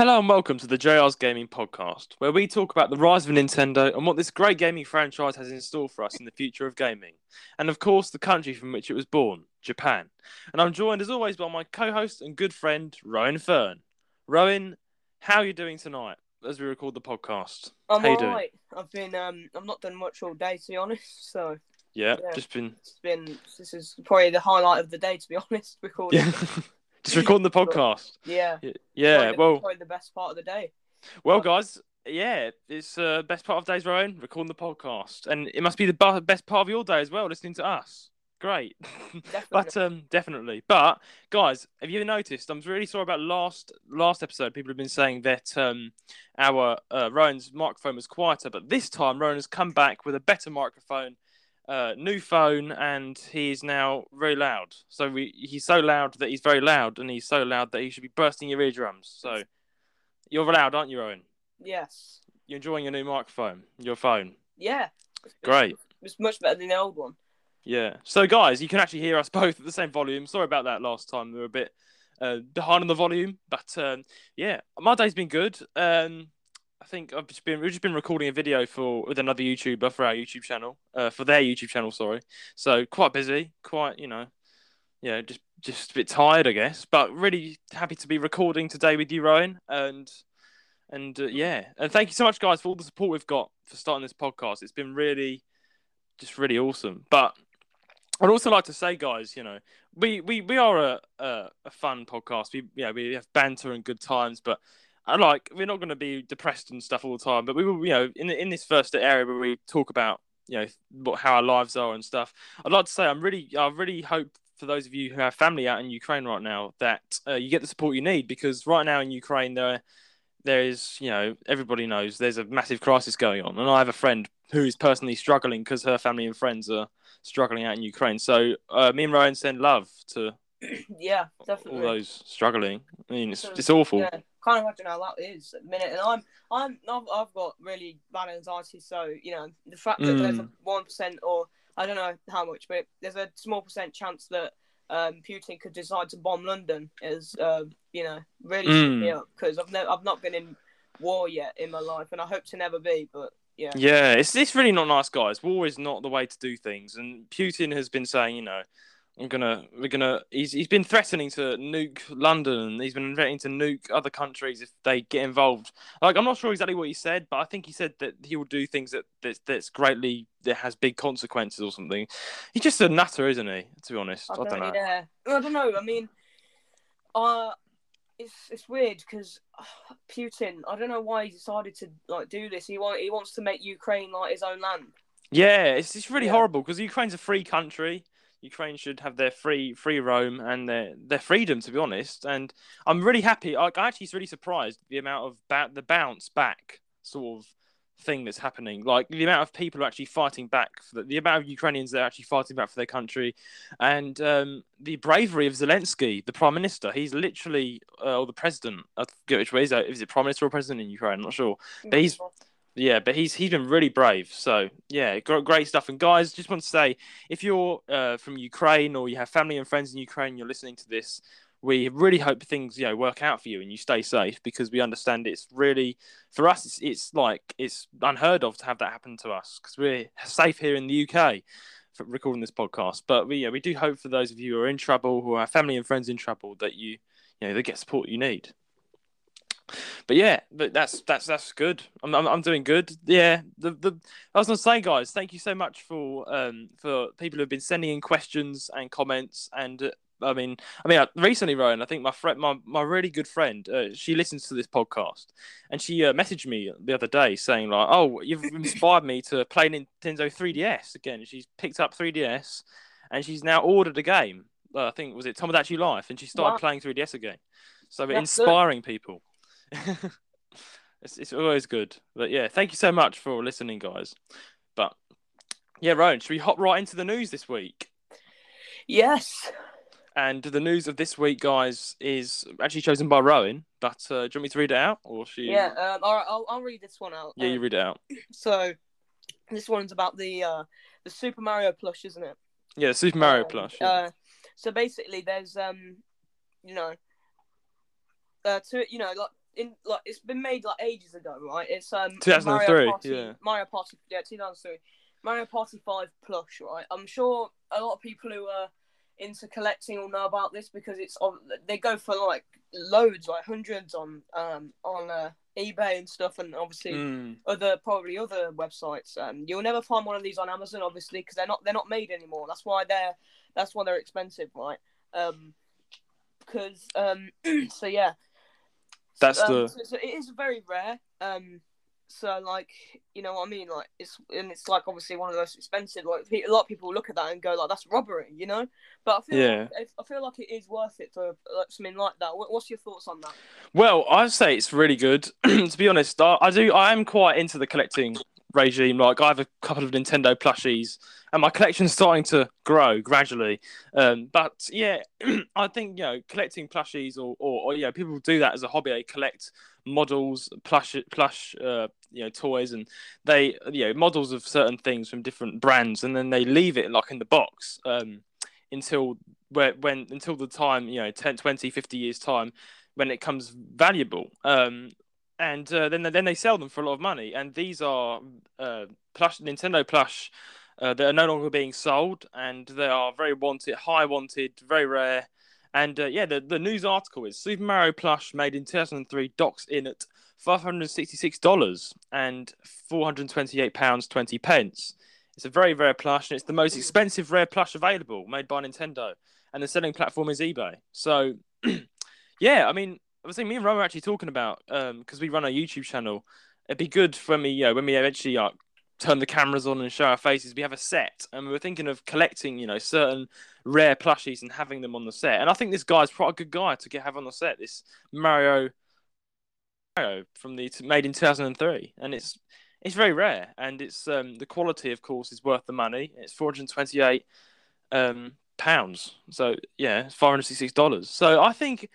Hello and welcome to the JR's Gaming Podcast, where we talk about the rise of Nintendo and what this great gaming franchise has in store for us in the future of gaming. And of course, the country from which it was born, Japan. And I'm joined as always by my co host and good friend, Rowan Fern. Rowan, how are you doing tonight as we record the podcast? I'm how you doing? alright. I've been um I've not done much all day to be honest, so Yeah, Yeah. just been it's been this is probably the highlight of the day to be honest, recording. yeah, just recording the podcast. Yeah. Yeah, Probably well, probably the best part of the day. well, guys, yeah, it's uh, best part of day's Rowan recording the podcast, and it must be the best part of your day as well, listening to us. Great, Definitely. but um, definitely. But guys, have you noticed? I'm really sorry about last last episode. People have been saying that um, our uh, Rowan's microphone was quieter, but this time Rowan has come back with a better microphone. Uh, new phone, and he is now very loud. So we, he's so loud that he's very loud, and he's so loud that he should be bursting your eardrums. So you're loud, aren't you, Owen? yes. You're enjoying your new microphone, your phone. Yeah. Great. It's much better than the old one. Yeah. So, guys, you can actually hear us both at the same volume. Sorry about that last time. We were a bit uh, behind on the volume, but um, yeah, my day's been good. Um, I think I've just been we've just been recording a video for with another YouTuber for our YouTube channel, uh, for their YouTube channel. Sorry. So quite busy, quite you know, yeah, just just a bit tired, I guess. But really happy to be recording today with you, Rowan, and and uh, yeah, and thank you so much, guys, for all the support we've got for starting this podcast. It's been really, just really awesome. But I'd also like to say, guys, you know, we we, we are a, a a fun podcast. We yeah, we have banter and good times, but I like we're not going to be depressed and stuff all the time. But we will, you know, in in this first area where we talk about you know what how our lives are and stuff. I'd like to say I'm really I really hope for those of you who have family out in Ukraine right now that uh, you get the support you need because right now in Ukraine there there is you know everybody knows there's a massive crisis going on and I have a friend who is personally struggling because her family and friends are struggling out in Ukraine. So uh, me and Ryan send love to yeah, definitely all those struggling. I mean, it's So, it's awful. Yeah, can't imagine how that is at the minute. And I'm, I'm, I've, I've got really bad anxiety. So you know, the fact that there's a Mm. one percent, or I don't know how much, but there's a small percent chance that um, Putin could decide to bomb London is, uh, you know, really mm. me up because I've never, I've not been in war yet in my life, and I hope to never be. But yeah, Yeah, it's it's really not nice, guys. War is not the way to do things, and Putin has been saying, you know, I'm gonna, we're gonna. He's he's been threatening to nuke London, and he's been threatening to nuke other countries if they get involved. Like, I'm not sure exactly what he said, but I think he said that he will do things that that's, that's greatly that has big consequences or something. He's just a nutter, isn't he? To be honest, I, don't know. Yeah, I don't know. I mean, uh, it's it's weird because Putin. I don't know why he decided to like do this. He want he wants to make Ukraine like his own land. Yeah, it's it's really Yeah. horrible because Ukraine's a free country. Ukraine should have their free free roam and their their freedom, to be honest. And I'm really happy. I, actually was really surprised the amount of ba- the bounce back sort of thing that's happening. Like the amount of people are actually fighting back for the, the amount of Ukrainians that are actually fighting back for their country, and um, the bravery of Zelensky, the prime minister. He's literally uh, or the president. I forget which way is that. Is it prime minister or president in Ukraine? I'm not sure. But he's- Yeah, but he's he's been really brave. So yeah, great stuff. And guys, just want to say, if you're uh, from Ukraine or you have family and friends in Ukraine, you're listening to this. We really hope things you know work out for you and you stay safe because we understand it's really for us. It's, it's like it's unheard of to have that happen to us because we're safe here in the UK for recording this podcast. But we yeah, we do hope for those of you who are in trouble, who have family and friends in trouble, that you you know they get support you need but yeah, but that's that's that's good. I'm I'm, I'm doing good. Yeah, the the I was gonna say, guys, thank you so much for um for people who've been sending in questions and comments and. Uh, I mean, I mean, uh, recently, Rowan, I think my friend, my, my really good friend, uh, she listens to this podcast, and she uh, messaged me the other day saying like, "Oh, you've inspired me to play Nintendo 3DS again." She's picked up 3DS, and she's now ordered a game. Uh, I think was it Tomodachi Life, and she started Wow. playing 3DS again. So we're good. inspiring people. it's, it's always good. But yeah, thank you so much for listening, guys. But yeah, Rowan, should we hop right into the news this week? Yes. And the news of this week, guys, is actually chosen by Rowan. But uh, do you want me to read it out, or she? Yeah. Um, all right. I'll I'll read this one out. Yeah, you Um, read it out. So, this one's about the uh the Super Mario plush, isn't it? Yeah, Super Mario Um, plush. yeah. Uh, so basically, there's um, you know, uh, to you know, like in like it's been made like ages ago, right? It's um 2003, Mario Party, yeah. Mario Party, yeah, 2003, Mario Party Five plush, right? I'm sure a lot of people who are into collecting will know about this because it's on. They go for like loads, like hundreds on um on uh, eBay and stuff, and obviously Mm. other probably other websites. Um, you'll never find one of these on Amazon, obviously, because they're not they're not made anymore. That's why they're that's why they're expensive, right? Um, because um, so yeah, That's um, the so, so it is very rare. Um, so like you know what I mean, like it's and it's like obviously one of the most expensive. Like a lot of people look at that and go like that's robbery, you know. But I feel Yeah. like, I feel like it is worth it for like, something like that. What's your thoughts on that? Well, I'd say it's really good. to be honest, I, I do. I am quite into the collecting regime. Like I have a couple of Nintendo plushies, and my collection's starting to grow gradually. Um, but yeah, I think you know collecting plushies or, or, or yeah, people do that as a hobby. They collect models, plush, plush, uh, you know, toys, and they you know models of certain things from different brands, and then they leave it like in the box um, until where when until the time you know 10, 20, 50 years time when it comes valuable. Um, and uh, then then they sell them for a lot of money. And these are uh, plush Nintendo plush uh, that are no longer being sold, and they are very wanted, high wanted, very rare. And uh, yeah, the, the news article is Super Mario plush made in 2003 docks in at $566 and £428 20 pence. It's a very rare plush, and it's the most expensive rare plush available, made by Nintendo. And the selling platform is eBay. So, yeah, I mean, I was thinking me and Ro were actually talking about because we run a YouTube channel. It'd be good when we, you know, when we eventually like, turn the cameras on and show our faces. We have a set, and we were thinking of collecting, you know, certain rare plushies and having them on the set. And I think this guy's quite a good guy to get have on the set. This Mario, Mario from the made in 2003, and it's it's very rare, and it's um, the quality, of course, is worth the money. It's 428 um, pounds, so yeah, it's 566 dollars. So I think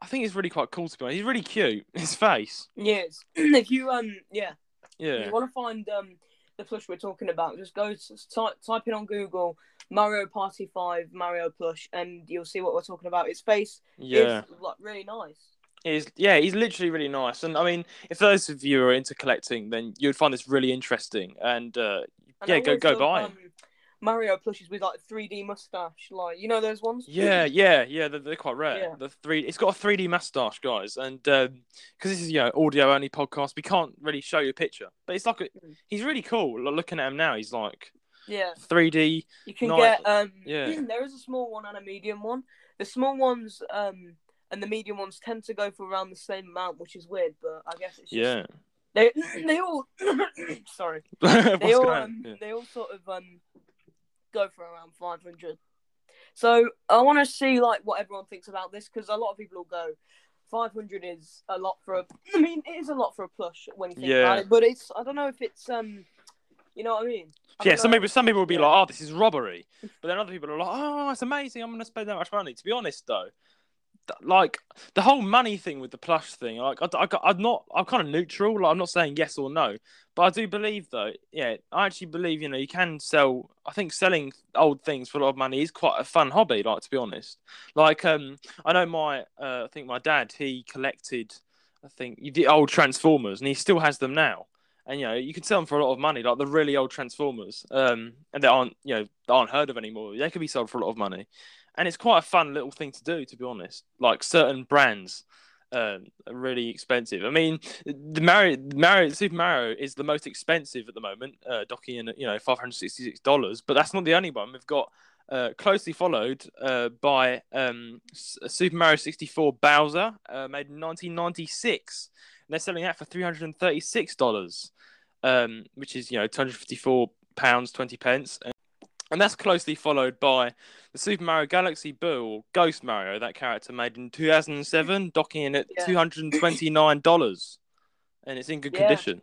I think it's really quite cool to be honest. He's really cute. His face, Yes, if you um yeah, if yeah, you want to find um the plush we're talking about, just go to, type type in on Google Mario Party Five Mario plush, and you'll see what we're talking about. His face yeah. is like really nice. He's yeah, he's literally really nice. And I mean, if those of you are into collecting, then you'd find this really interesting. And uh, And Yeah, go- go buy um, Mario plushes with like 3D mustache, like you know those ones. yeah, yeah, yeah, they're, they're quite rare. Yeah. The three, it's got a three D mustache, guys, and because this is you know audio only podcast, we can't really show you a picture. But it's like a, Mm. he's really cool. Like, looking at him now, he's like yeah. three D. You can Nice. get um Yeah. there is a small one and a medium one. The small ones um and the medium ones tend to go for around the same amount, which is weird, but I guess it's just Yeah. they they all sorry. They all um. Yeah. they all sort of um go for around five hundred. So I want to see like what everyone thinks about this because a lot of people will go. 500 is a lot for a. I mean, it is a lot for a plush when you think Yeah. about it, but it's. I don't know if it's um, you know what I mean. I Yeah, some know. people some people will be Yeah. like, "Oh, this is robbery," but then other people are like, "Oh, it's amazing! I'm going to spend that much money." To be honest, though, th- like the whole money thing with the plush thing, like I, I, am not, I'm kind of neutral. Like I'm not saying yes or no, but I do believe though, yeah, I actually believe you know you can sell. I think selling old things for a lot of money is quite a fun hobby. Like to be honest, like um, I know my, uh, I think my dad he collected, I think the old Transformers, and he still has them now and you know you can sell them for a lot of money, like the really old Transformers, um, and they aren't you know aren't heard of anymore. They could be sold for a lot of money, and it's quite a fun little thing to do, to be honest. Like certain brands um, are really expensive. I mean, the Mario, Mario, Super Mario is the most expensive at the moment, uh, docking in you know five hundred sixty six dollars. But that's not the only one. We've got uh, closely followed uh, by um, Super Mario 64 Bowser, uh, made in 1996. And they're selling that for $336, um, which is, you know, 254 pounds 20 pence. And, that's closely followed by the Super Mario Galaxy Boo, or Ghost Mario, that character made in 2007, docking in at Yeah. $229. And it's in good Yeah. condition.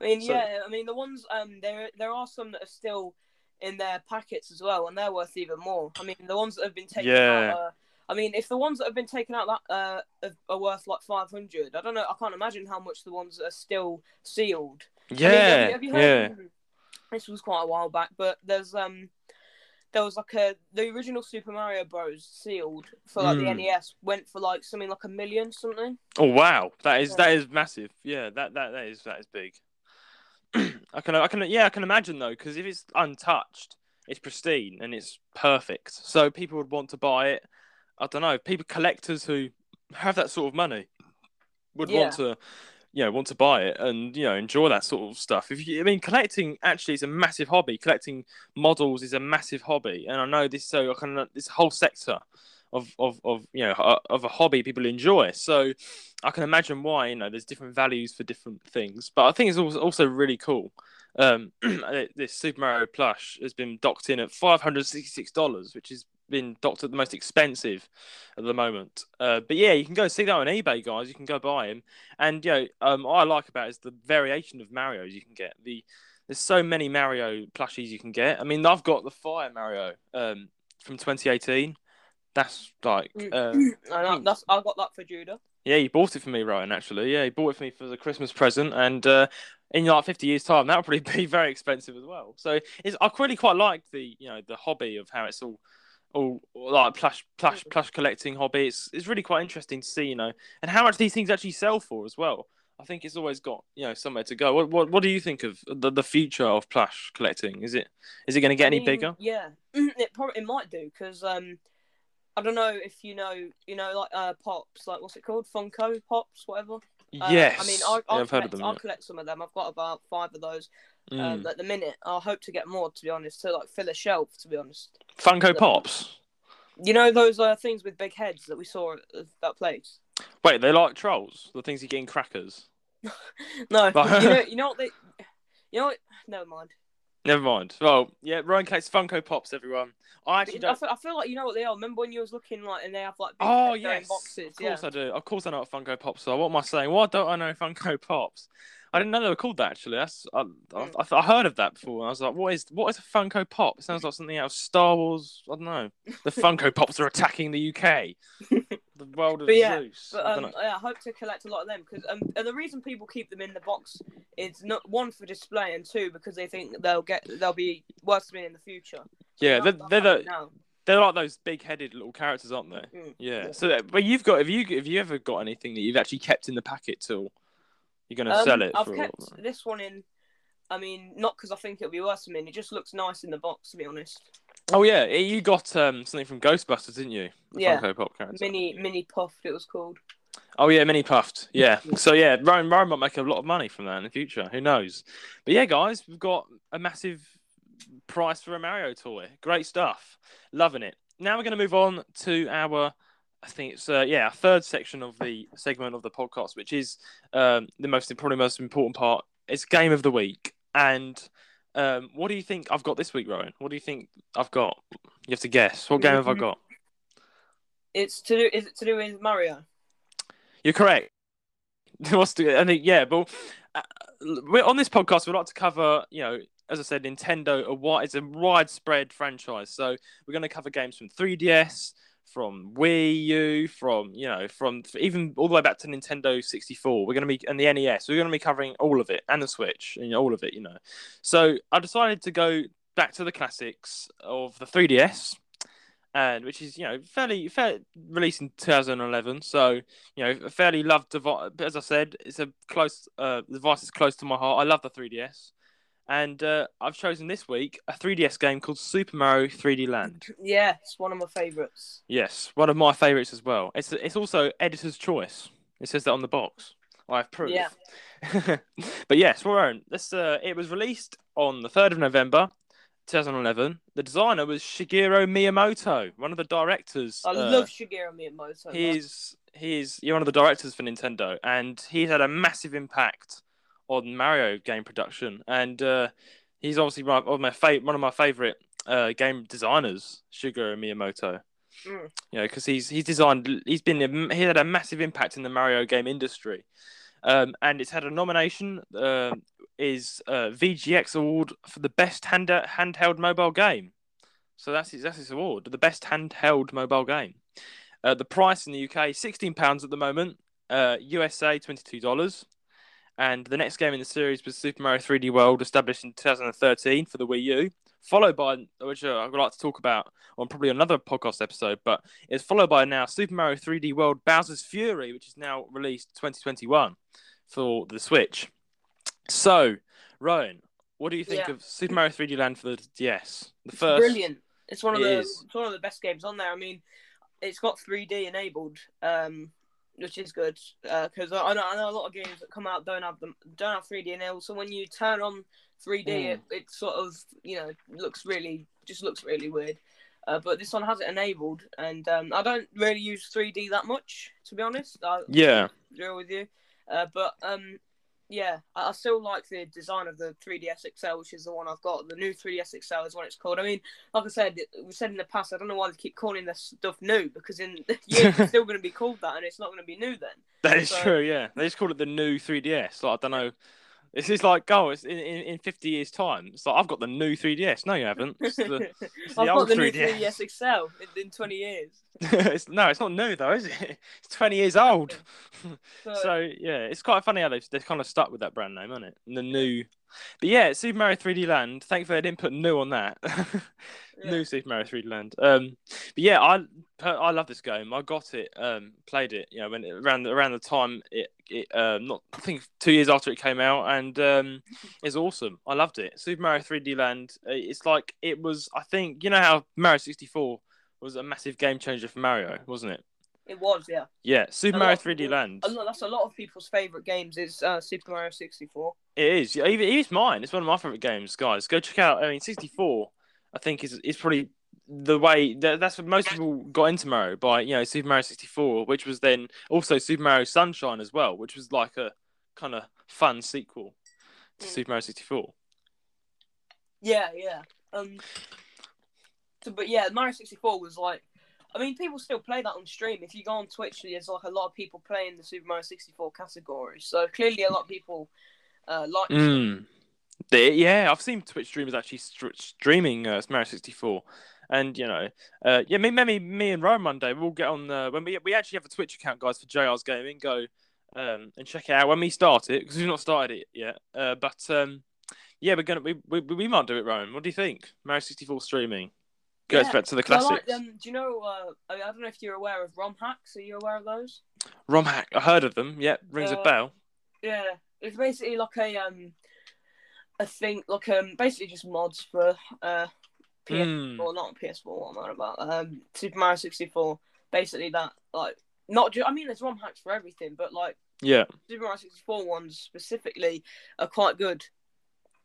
I mean, So- yeah, I mean the ones um there there are some that are still in their packets as well, and they're worth even more. I mean, the ones that have been taken Yeah. out. Uh, I mean, if the ones that have been taken out that uh are- worth like five hundred, I don't know. I can't imagine how much the ones that are still sealed. I mean, Yeah, have you- have you heard- yeah. This was quite a while back, but there's um there was like a the original Super Mario Bros. sealed for like the Mm. NES went for like something like a million something. Oh wow, that is Yeah. that is massive. Yeah, that that that is that is big. I can I can yeah I can imagine though because if it's untouched, it's pristine and it's perfect. So people would want to buy it. I don't know. People collectors who have that sort of money would want to you know want to buy it and you know enjoy that sort of stuff. If you I mean collecting actually is a massive hobby. Collecting models is a massive hobby, and I know this so I can this whole sector of of of you know of a hobby people enjoy. So I can imagine why you know there's different values for different things. But I think it's also really cool. Um, this Super Mario plush has been docked in at five hundred sixty six dollars, which has been docked at the most expensive at the moment. Uh, but yeah, you can go see that on eBay, guys. You can go buy him, and you know um, I like about it is the variation of Mario's you can get. The there's so many Mario plushies you can get. I mean, I've got the Fire Mario um, from 2018. That's like Mm. uh, I that's I got that for Judah. yeah, he bought it for me, Ryan. Actually, yeah, he bought it for me for the Christmas present, and uh, in like fifty years' time, that would probably be very expensive as well. So it's I really quite like the you know the hobby of how it's all all like plush plush plush collecting hobby. It's it's really quite interesting to see, you know, and how much these things actually sell for as well. I think it's always got you know somewhere to go. What what what do you think of the the future of plush collecting? Is it is it going to get I any mean, bigger? Yeah, it probably it might do because um, I don't know if you know you know like uh pops like what's it called Funko Pops whatever. Uh, yes, I mean I, yeah, I I've heard of collect, them. I yeah. collect some of them. I've got about five of those Mm. um, at the minute. I hope to get more to be honest to like fill a shelf. To be honest, Funko Pops. you know those uh, things with big heads that we saw at at that place. Wait, they like trolls. The things you get in crackers. No, But- you know you know what they. You know what? Never mind. Never mind. Well, yeah, Ryan collects Funko Pops, everyone. I actually don't. feel, I feel like you know what they are. Remember when you was looking like and they have like big Oh yes, boxes. of course yeah. I do. Of course I know what Funko Pops are. What am I saying? Why don't I know Funko Pops? I didn't know they were called that actually. That's I, I, mm. I, I heard of that before. And I was like, what is what is a Funko Pop? It sounds like something out of Star Wars. I don't know. The Funko Pops are attacking the UK. the world of But yeah, Zeus. But I um, know. yeah, I hope to collect a lot of them because um, and the reason people keep them in the box is not one for display and two because they think they'll get they'll be worth to me in the future. yeah, they're, That's not they're the now. they're like those big-headed little characters, aren't they? Mm, Yeah. yeah. So, but you've got have you have you ever got anything that you've actually kept in the packet till you're going to Um, sell it? I've for kept this one in. I mean, not because I think it'll be worth to me. It just looks nice in the box, to be honest. Oh yeah, you got um, something from Ghostbusters, didn't you? The Yeah. Funko Pop character. Mini Mini Puft, it was called. Oh yeah, Mini Puft. Yeah. So yeah, Ryan, Ryan might make a lot of money from that in the future. Who knows? But yeah, guys, we've got a massive price for a Mario toy. Great stuff. Loving it. Now we're going to move on to our. I think it's uh, yeah, our third section of the segment of the podcast, which is um, the most probably most important part. It's game of the week, and um, what do you think I've got this week, Ryan? What do you think I've got? You have to guess. What game have I got? It's to do. Is it to do with Mario? You're correct. What's the, I think yeah, but uh, we're on this podcast. We'd like to cover, you know, as I said, Nintendo. A wide, it's a widespread franchise. So we're going to cover games from 3DS, from Wii U, from you know, from even all the way back to Nintendo 64. We're going to be and the NES. We're going to be covering all of it and the Switch, and all of it. You know, so I decided to go back to the classics of the 3DS. And which is you know fairly fair released in 2011, so you know, a fairly loved device. As I said, it's a close uh, device is close to my heart. I love the 3DS, and uh, I've chosen this week a 3DS game called Super Mario 3D Land. Yeah, it's one of my favourites. Yes, one of my favourites as well. It's it's also editor's choice. It says that on the box. I have proof. Yeah. but yes, Warren. This uh, it was released on the 3rd of November. 2011. The designer was Shigeru Miyamoto, one of the directors. I uh, love Shigeru Miyamoto. He's he's you're one of the directors for Nintendo, and he's had a massive impact on Mario game production. And uh, he's obviously one of my one of my favorite uh, game designers, Shigeru Miyamoto. Mm. You know, because he's he's designed he's been he had a massive impact in the Mario game industry. Um, and it's had a nomination uh, is uh, VGX award for the best hand- handheld mobile game. So that's his, that's his award, the best handheld mobile game. Uh, the price in the UK sixteen pounds at the moment. Uh, USA twenty two dollars. And the next game in the series was Super Mario 3D World, established in 2013 for the Wii U, followed by which uh, I would like to talk about on probably another podcast episode, but it's followed by now Super Mario 3D World Bowser's Fury, which is now released 2021 for the Switch. So, Rowan, what do you think Yeah. of Super Mario 3D Land for the DS? The It's first, brilliant. It's one of It the is. it's one of the best games on there. I mean, it's got 3D enabled, um, which is good because I, I know I know a lot of games that come out don't have them don't have 3D enabled. So when you turn on 3D, Mm. it, it sort of you know looks really just looks really weird. Uh, but this one has it enabled, and um, I don't really use 3D that much to be honest. I, Yeah. deal with you. Uh, but um, yeah, I, I still like the design of the 3DS XL, which is the one I've got. The new 3DS XL is what it's called. I mean, like I said, we said in the past, I don't know why they keep calling this stuff new because in years it's still going to be called that, and it's not going to be new then. that is so- true. Yeah, they just call it the new 3DS. Like I don't know. It's just like, go, it's in, in, in 50 years' time. It's like, I've got the new 3DS. No, you haven't. It's the, it's the I've got the new 3DS. 3DS XL in, in 20 years. it's, no, it's not new though, is it? It's 20 years old. So, so yeah, it's quite funny how they've they've kind of stuck with that brand name, isn't it? And the new, but yeah, Super Mario 3D Land. Thankfully, they didn't put new on that. yeah. New Super Mario 3D Land. Um, but yeah, I I love this game. I got it, um, played it. You know, when it, around around the time it it um not I think two years after it came out, and um, it's awesome. I loved it. Super Mario 3D Land. uh, It's like it was. I think you know how Mario 64 was a massive game changer for Mario, wasn't it? It was, yeah. Yeah, Super Mario 3D people- Land. A lot, that's a lot of people's favourite games is uh, Super Mario 64. It is. Yeah, even it's mine. It's one of my favorite games, guys. Go check out. I mean, 64. I think is is probably the way that, that's what most people got into Mario by you know Super Mario 64, which was then also Super Mario Sunshine as well, which was like a kind of fun sequel to Mm. Super Mario 64. Yeah, yeah. Um, so, but yeah, Mario 64 was like, I mean, people still play that on stream. If you go on Twitch, there's like a lot of people playing the Super Mario 64 category. So clearly, a lot of people uh, like. Mm. They- yeah, I've seen Twitch streamers actually str- streaming uh, Mario 64. And you know, uh, yeah, me, maybe me and one day we'll get on the when we we actually have a Twitch account, guys, for JR's Gaming. Go um, and check it out when we start it because we've not started it yet. Uh, but um, yeah, we're gonna we, we we might do it, Rome. What do you think? Mario 64 streaming goes Yeah, back to the classics. like, um, do you know? Uh, I don't know if you're aware of ROM hacks. Are you aware of those? ROM hack, I heard of them. Yeah, rings a Uh, bell. Yeah, it's basically like a um, a thing like um, basically just mods for uh, PS Mm. not PS4. What am I about? Um, Super Mario 64. Basically that like not just. I mean, there's ROM hacks for everything, but like Yeah, Super Mario 64 ones specifically are quite good.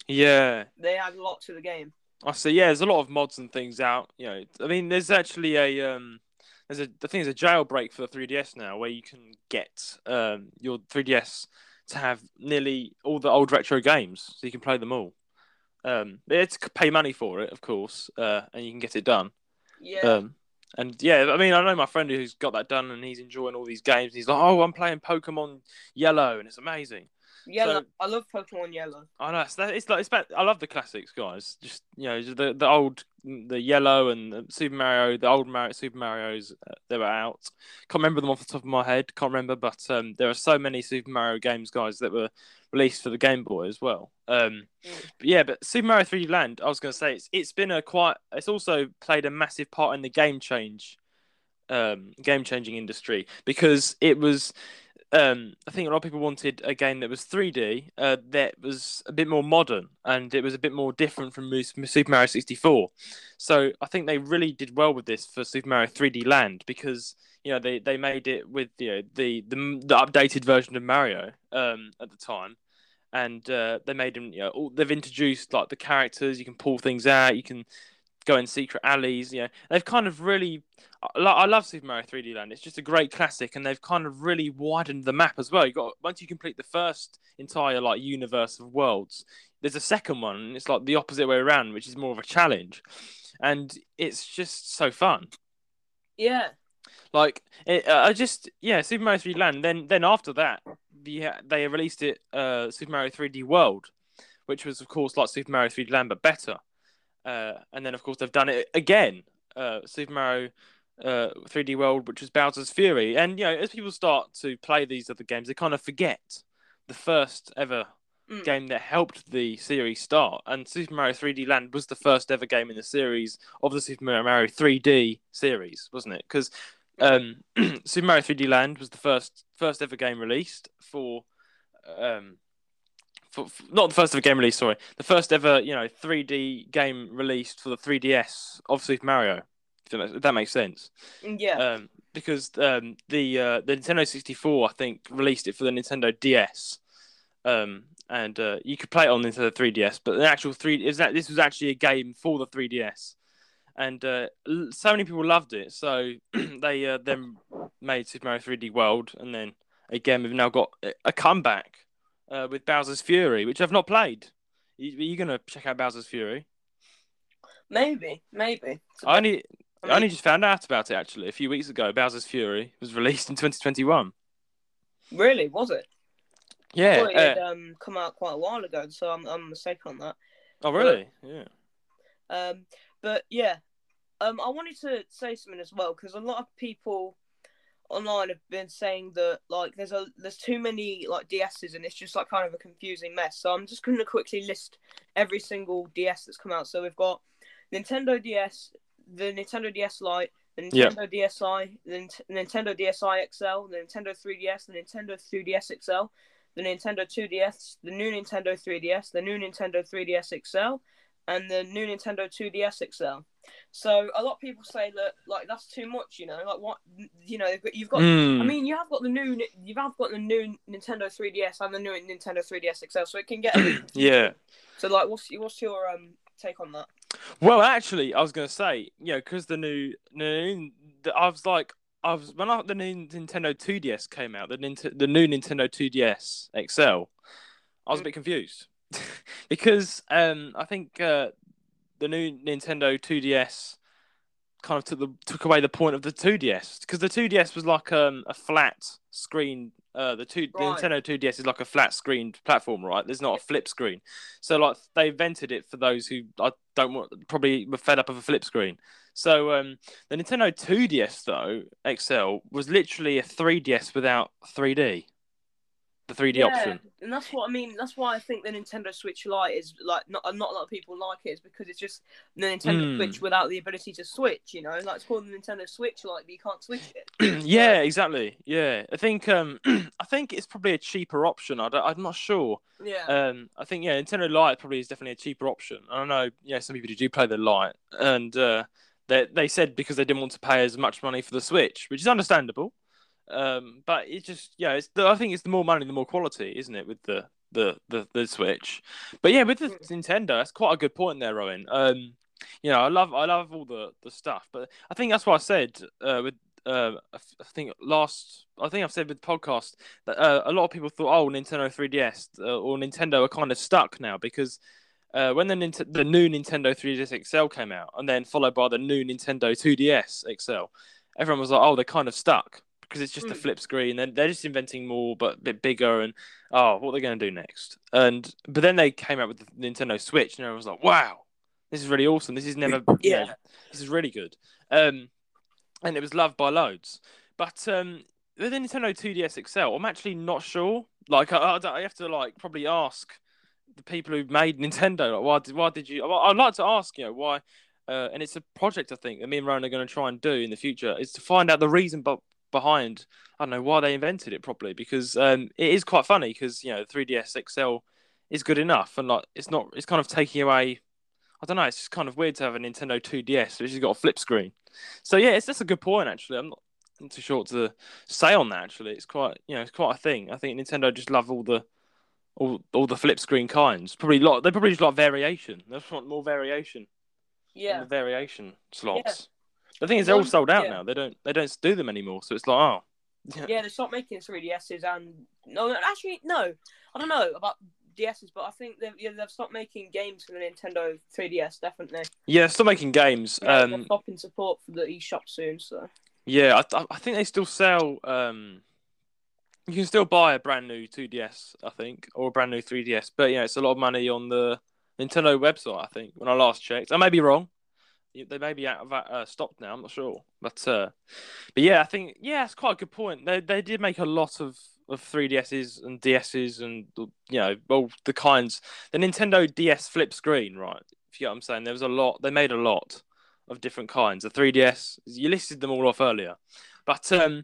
yeah. They add a lot to the game. I see. Yeah, there's a lot of mods and things out. You know, I mean, there's actually a um, there's a I think there's a jailbreak for the 3DS now where you can get um your 3DS to have nearly all the old retro games, so you can play them all. Um, it's pay money for it, of course, uh, and you can get it done. Yeah, Um, and yeah, I mean, I know my friend who's got that done, and he's enjoying all these games. He's like, "Oh, I'm playing Pokemon Yellow, and it's amazing." Yellow. so- I love Pokemon Yellow. I know it's, it's like it's about, I love the classics, guys. Just you know the the old the yellow and the Super Mario, the old Mario Super Mario's uh, they were out. Can't remember them off the top of my head. Can't remember, but um, there are so many Super Mario games, guys, that were released for the Game Boy as well. Um, Mm. but yeah, but Super Mario 3D Land, I was going to say it's it's been a quite. It's also played a massive part in the game change, um, game changing industry because it was um, I think a lot of people wanted a game that was 3D, uh, that was a bit more modern, and it was a bit more different from Super Mario 64. So I think they really did well with this for Super Mario 3D Land because you know they, they made it with you know the the, the updated version of Mario um, at the time, and uh, they made them you know all, they've introduced like the characters. You can pull things out. You can go in secret alleys. You know they've kind of really I love Super Mario 3D Land. It's just a great classic, and they've kind of really widened the map as well. You got once you complete the first entire like universe of worlds, there's a second one, and it's like the opposite way around, which is more of a challenge, and it's just so fun. Yeah, Like it, uh, I just yeah, Super Mario 3D Land. Then then after that, the they released it uh, Super Mario 3D World, which was of course like Super Mario 3D Land but better. Uh, and then of course they've done it again, uh, Super Mario uh, 3D World, which was Bowser's Fury. And you know, as people start to play these other games, they kind of forget the first ever Mm. game that helped the series start. And Super Mario 3D Land was the first ever game in the series of the Super Mario 3D series, wasn't it? Because um, Super Mario 3D Land was the first first ever game released for. Um, for, for- not the first ever game released, sorry, the first ever you know 3D game released for the 3DS of Super Mario. If that, makes sense Yeah. um, because um, the uh, the Nintendo 64, I think, released it for the Nintendo DS, um, and uh, you could play it on Nintendo 3DS. But the actual three is that this was actually a game for the 3DS, and uh, so many people loved it. So they uh, then made Super Mario 3D World, and then again we've now got a comeback uh, with Bowser's Fury, which I've not played. You, are you gonna check out Bowser's Fury? maybe. Maybe. I only I I only just found out about it actually a few weeks ago. Bowser's Fury was released in 2021. really, was it? Yeah. it had uh, um, come out quite a while ago, so I'm, I'm mistaken on that. oh, really? Yeah. Um, but yeah, um, I wanted to say something as well because a lot of people online have been saying that like there's a there's too many like DSs and it's just like kind of a confusing mess. So I'm just going to quickly list every single DS that's come out. So we've got Nintendo DS, the Nintendo DS Lite, the Yeah. Nintendo DSi, the Nint- Nintendo DSi XL, the Nintendo 3DS, the Nintendo 3DS XL, the Nintendo 2DS, the new Nintendo 3DS, the new Nintendo 3DS XL, and the new Nintendo 2DS XL. So a lot of people say that like that's too much, you know, like what you know you've got. Mm. I mean, you have got the new you have got the new Nintendo 3DS and the new Nintendo 3DS XL, so it can get. yeah. So like, what's what's your um take on that? Well, actually, I was gonna say, you know, because the new, new, I was like, I was when I, the new Nintendo 2DS came out, the Nint- the new Nintendo 2DS XL, I was a bit confused. Because um, I think uh, the new Nintendo 2DS kind of took the took away the point of the 2DS because the 2DS was like um, a flat screen. Uh, the two Right. the Nintendo 2DS is like a flat screened platform, right? There's not a flip screen, so like they invented it for those who I don't want probably were fed up of a flip screen. So um, the Nintendo 2DS though XL was literally a 3DS without 3D, the 3D option. and that's what I mean. That's why I think the Nintendo Switch Lite is like not not a lot of people like it is because it's just the Nintendo Mm. Switch without the ability to switch. You know, like it's called the Nintendo Switch Lite, but you can't switch it. yeah, exactly. Yeah, I think um, I think it's probably a cheaper option. I I'm not sure. Yeah. Um, I think yeah, Nintendo Lite probably is definitely a cheaper option. I don't know. Yeah, some people do play the Lite, and uh, they they said because they didn't want to pay as much money for the Switch, which is understandable. Um, but it's just yeah, it's the, I think it's the more money, the more quality, isn't it? With the the the, the Switch, but yeah, with the Mm. Nintendo, that's quite a good point there, Rowan. Um, you know, I love I love all the the stuff, but I think that's what I said uh, with uh, I think last I think I've said with the podcast that uh, a lot of people thought, oh, Nintendo 3DS uh, or Nintendo are kind of stuck now because uh, when the Nint- the new Nintendo 3DS XL came out and then followed by the new Nintendo 2DS XL, everyone was like, oh, they're kind of stuck because it's just a Mm. flip screen. Then they're just inventing more but a bit bigger and oh, what they're they going to do next? And but then they came out with the Nintendo Switch and everyone was like, wow, this is really awesome. This is never know, Yeah. this is really good. Um, and it was loved by loads. But um, with the Nintendo 2DS XL, I'm actually not sure. Like, I, I, I have to like probably ask the people who made Nintendo. Like, why did why did you? I'd like to ask you know why. Uh, and it's a project I think that me and Rowan are going to try and do in the future is to find out the reason bu- behind I don't know why they invented it properly because um, it is quite funny because you know 3DS XL is good enough and like it's not it's kind of taking away I don't know it's just kind of weird to have a Nintendo 2DS which has got a flip screen. So yeah it's that's a good point actually. I'm not, not too sure what to say on that actually. It's quite you know it's quite a thing. I think Nintendo just love all the all, all the flip screen kinds. Probably lot they probably just like variation. They just want more variation. Yeah. the variation slots the thing is they're all sold out yeah. now they don't they don't do them anymore so it's like oh Yeah, they stopped making 3DSs and no, no, actually no, I don't know about DSs, but I think they've yeah, they've stopped making games for the Nintendo 3DS. Definitely. yeah still making games Yeah, um they're stopping support for the eShop soon. So Yeah, I, I think they still sell. Um, you can still buy a brand new 2DS, I think, or a brand new 3DS. But yeah, it's a lot of money on the Nintendo website. I think when I last checked, I may be wrong. They may be out of uh, stock now. I'm not sure, but uh, but yeah, I think yeah, it's quite a good point. They they did make a lot of of 3DSs and DSs and you know all the kinds. The Nintendo DS flip screen, right? If you get what I'm saying, there was a lot. They made a lot of different kinds. The 3DS, you listed them all off earlier, but um,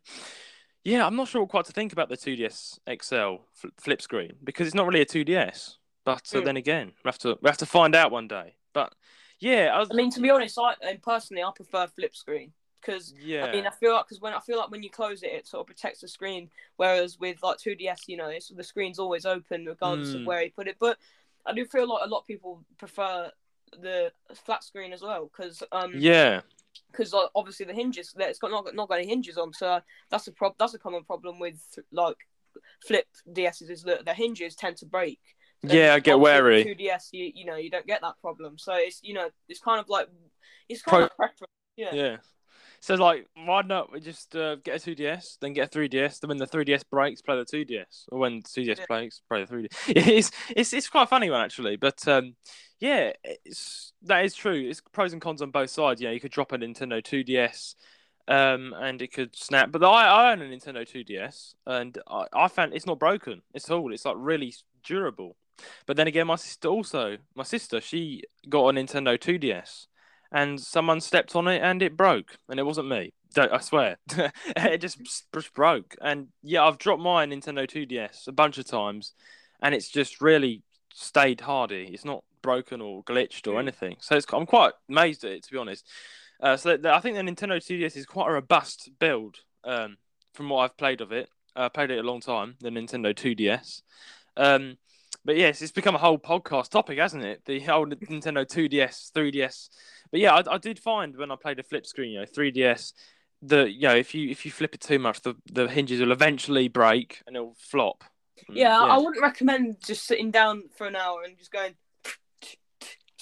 yeah, I'm not sure quite to think about the 2DS XL flip screen because it's not really a 2DS. But uh, mm. then again, we have to we have to find out one day. But yeah, I, was... I mean, to be honest, I personally I prefer flip screen because yeah. I mean I feel like because when I feel like when you close it, it sort of protects the screen. Whereas with like 2DS, you know, it's, the screen's always open regardless mm. of where you put it. But I do feel like a lot of people prefer the flat screen as well because um yeah because like, obviously the hinges it's got not not got any hinges on so that's a prob that's a common problem with like flip DSs is that the hinges tend to break yeah, I get wary. Two DS, you you know, you don't get that problem. So it's you know, it's kind of like it's kind Pro- of preference. Yeah. Yeah. So like, why not we just uh, get a 2DS, then get a 3DS, then when the 3DS breaks, play the 2DS, or when 2DS yeah. breaks, play the 3DS. It's it's it's quite a funny one actually, but um, yeah, it's that is true. It's pros and cons on both sides. Yeah, you could drop a Nintendo 2DS. Um, and it could snap, but I, I own a Nintendo 2DS, and I, I found it's not broken. It's all it's like really durable. But then again, my sister also, my sister, she got a Nintendo 2DS, and someone stepped on it and it broke, and it wasn't me. I swear, it just, just broke. And yeah, I've dropped my Nintendo 2DS a bunch of times, and it's just really stayed hardy. It's not broken or glitched or hmm. anything. So I'm quite amazed at it, to be honest. Uh, so the, I think the Nintendo 2DS is quite a robust build um, from what I've played of it. I uh, played it a long time, the Nintendo 2DS. Um, but yes, it's become a whole podcast topic, hasn't it? The whole Nintendo 2DS, 3DS. But yeah, I, I did find when I played a flip screen, you know, 3DS, the you know, if you if you flip it too much, the the hinges will eventually break and it'll flop. Yeah, yeah, I wouldn't recommend just sitting down for an hour and just going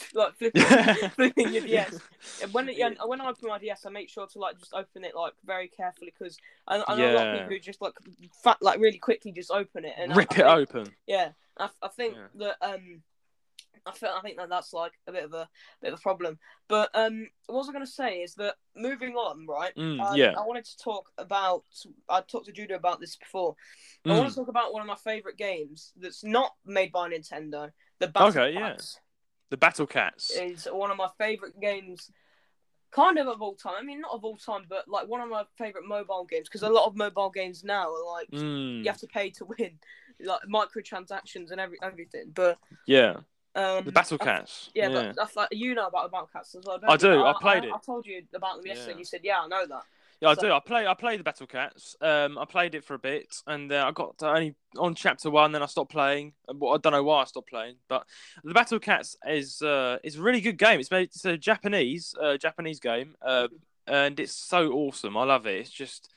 like flipping, flipping your DS. When yeah, when I open my DS, I make sure to like just open it like very carefully because I, I know yeah. a lot of people who just like fat, like really quickly just open it and rip I, I it think, open. Yeah, I, I think yeah. that um. I feel, I think that that's like a bit of a bit of a problem. But um, what I was going to say is that moving on, right? Mm, um, yeah. I wanted to talk about. I talked to Judah about this before. Mm. I want to talk about one of my favorite games that's not made by Nintendo. The Battle okay, Cats. The Battle Cats is one of my favorite games, kind of of all time. I mean, not of all time, but like one of my favorite mobile games because a lot of mobile games now are like mm. you have to pay to win, like microtransactions and every everything. But yeah. Um, the Battle Cats. Yeah, yeah, but that's like you know about the Battle Cats as well. I do. I, I played I, it. I told you about them yesterday. Yeah. You said, "Yeah, I know that." Yeah, I so... do. I play. I play the Battle Cats. Um, I played it for a bit, and uh, I got only on chapter one. Then I stopped playing. I don't know why I stopped playing, but the Battle Cats is uh, is a really good game. It's made. It's a Japanese uh, Japanese game, uh, and it's so awesome. I love it. It's just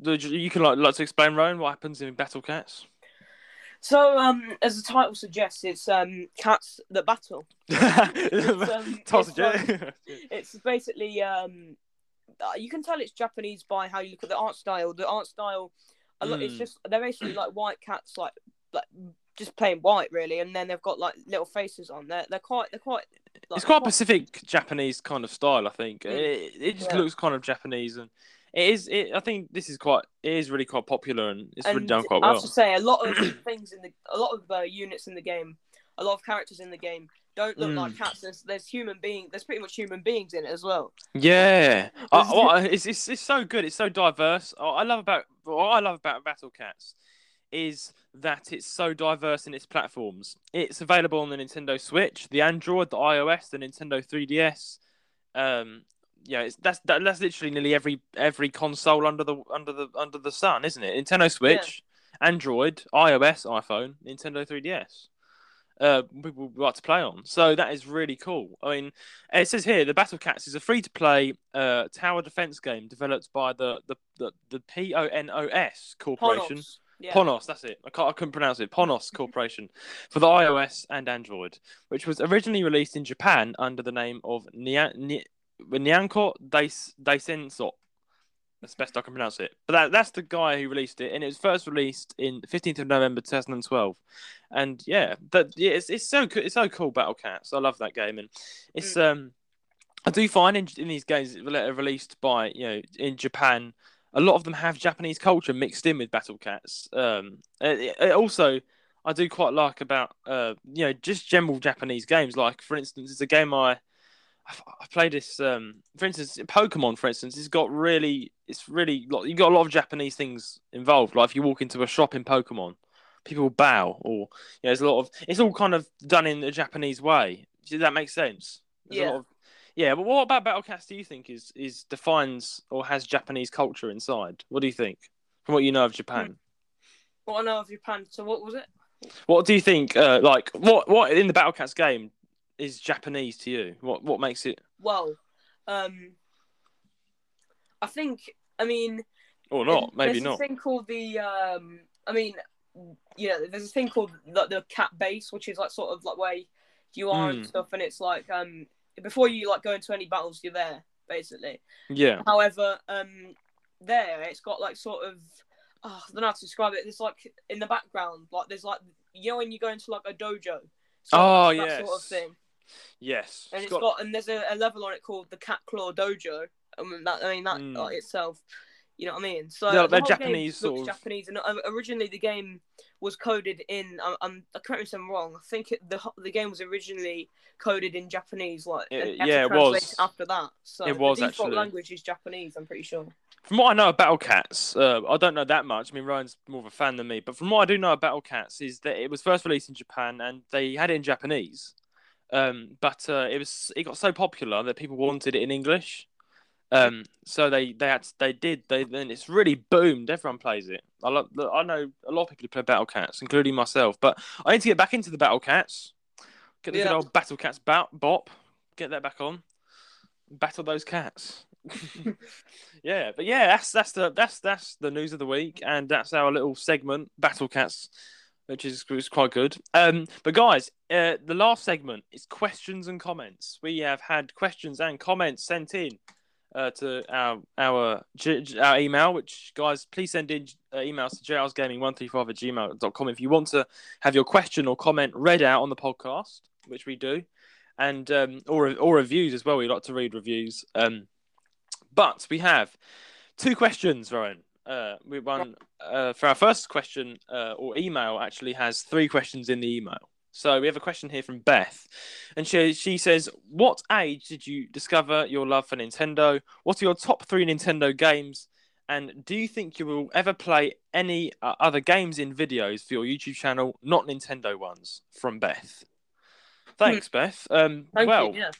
you can like like to explain, Rowan, what happens in Battle Cats. So, um, as the title suggests, it's um, cats that battle. it's, um, it's, um, it's basically um, uh, you can tell it's Japanese by how you look at the art style. The art style, mm. it's just they're basically like white cats, like like just plain white, really, and then they've got like little faces on. They're they're quite they're quite. Like, it's quite, quite Pacific Japanese kind of style, I think. Mm. It, it just yeah. looks kind of Japanese, and it is. It, I think this is quite. It is really quite popular, and it's and really done quite well. I have to say, a lot of things in the, a lot of uh, units in the game, a lot of characters in the game don't look mm. like cats. There's, there's human being. There's pretty much human beings in it as well. Yeah, uh, well, it's, it's it's so good. It's so diverse. I love about what I love about Battle Cats is that it's so diverse in its platforms. It's available on the Nintendo Switch, the Android, the iOS, the Nintendo 3DS. Um, yeah, it's that's that, that's literally nearly every every console under the under the under the sun, isn't it? Nintendo Switch, yeah. Android, iOS, iPhone, Nintendo 3DS uh, people like to play on. So that is really cool. I mean, it says here the Battle Cats is a free to play uh, tower defense game developed by the the the, the P O N O S Corporation. Ponos. Yeah. Ponos, that's it. I, can't, I couldn't pronounce it. Ponos Corporation for the iOS and Android, which was originally released in Japan under the name of Nyanko Daisensou. That's the best I can pronounce it. But that, that's the guy who released it, and it was first released in 15th of November 2012. And yeah, that yeah, it's, it's so it's so cool. Battle Cats, I love that game, and it's mm. um, I do find in, in these games that are released by you know in Japan, a lot of them have Japanese culture mixed in with Battle Cats. Um, it, it also I do quite like about uh, you know just general Japanese games. Like for instance, it's a game I I played this. Um, for instance, Pokemon. For instance, it's got really, it's really, you've got a lot of Japanese things involved. Like if you walk into a shop in Pokemon, people bow, or you know, there's a lot of. It's all kind of done in a Japanese way. Does that make sense? There's Yeah. Of, yeah, but what about Battle Cats? Do you think is is defines or has Japanese culture inside? What do you think from what you know of Japan? What I know of Japan. So what was it? What do you think? Uh, like what what in the Battle Cats game is Japanese to you? What what makes it Well, um, I think. I mean, or not? Maybe there's not. a thing called the. Um, I mean, yeah, there's a thing called the, the cat base, which is like sort of like where you are and Mm. stuff, and it's like um before you like go into any battles, you're there basically. Yeah. However, um, there it's got like sort of. Oh, I don't know how to describe it. It's like in the background, like there's like you know when you go into like a dojo. So Oh, that sort of thing. Yes. and It's it's got, and there's a, a level on it called the Cat Claw Dojo. I mean that I mean that Mm. like, itself, you know what I mean. So They're- the they're game Japanese sort of- Japanese, and uh, originally the game was coded in. I'm, I'm correct me if I'm wrong. I think it, the the game was originally coded in Japanese, like It- and had to yeah, it was. after that. So It was, the default actually. language is Japanese. I'm pretty sure. From what I know of Battle Cats, uh, I don't know that much. I mean, Ryan's more of a fan than me, but from what I do know of Battle Cats is that it was first released in Japan and they had it in Japanese. Um, but uh, it was it got so popular that people wanted it in English. Um, so they they had they did they then it's really boomed. Everyone plays it. I lo- I know a lot of people who play Battle Cats, including myself. But I need to get back into the Battle Cats. Get the good old Battle Cats Pop, bop. Get that back on. Battle those cats. yeah, but yeah, that's that's the that's that's the news of the week, and that's our little segment, Battle Cats, which is, is quite good. Um, but guys, uh, the last segment is questions and comments. We have had questions and comments sent in uh, to our our our email, which guys, please send in uh, emails to jrsgaming135 at gmail.com if you want to have your question or comment read out on the podcast, which we do. And um, or or reviews as well. We like to read reviews. Um, but we have two questions, Ryan. Uh, we one uh, for our first question uh, or email actually has three questions in the email. So we have a question here from Beth, and she she says, "What age did you discover your love for Nintendo? What are your top three Nintendo games? And do you think you will ever play any uh, other games in videos for your YouTube channel, not Nintendo ones?" From Beth. Thanks, Beth. Um, Thank well, you. Yeah.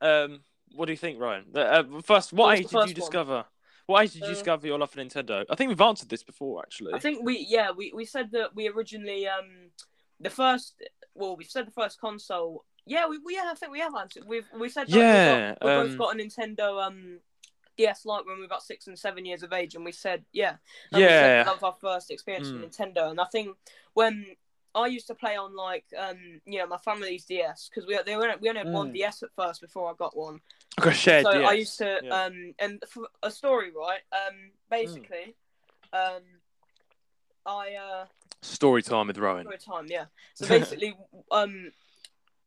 um, what do you think, Ryan? Uh, uh, first, what What age the did you one? discover? What age did you Uh, discover your love for Nintendo? I think we've answered this before, actually. I think we yeah we, we said that we originally um the first well we've said the first console yeah we, we yeah, I think we have answered we've we said that Yeah, we, got, we um, both got a Nintendo um DS Lite when we were about six and seven years of age and we said yeah and we said Yeah. that was our first experience Mm. with Nintendo and I think when I used to play on like um you know my family's DS because we they only, we only had one Mm. DS at first before I got one I got shared. so yes. I used to Yeah. um and for a story right um basically um I uh Story time with Rowan. story time yeah. So basically um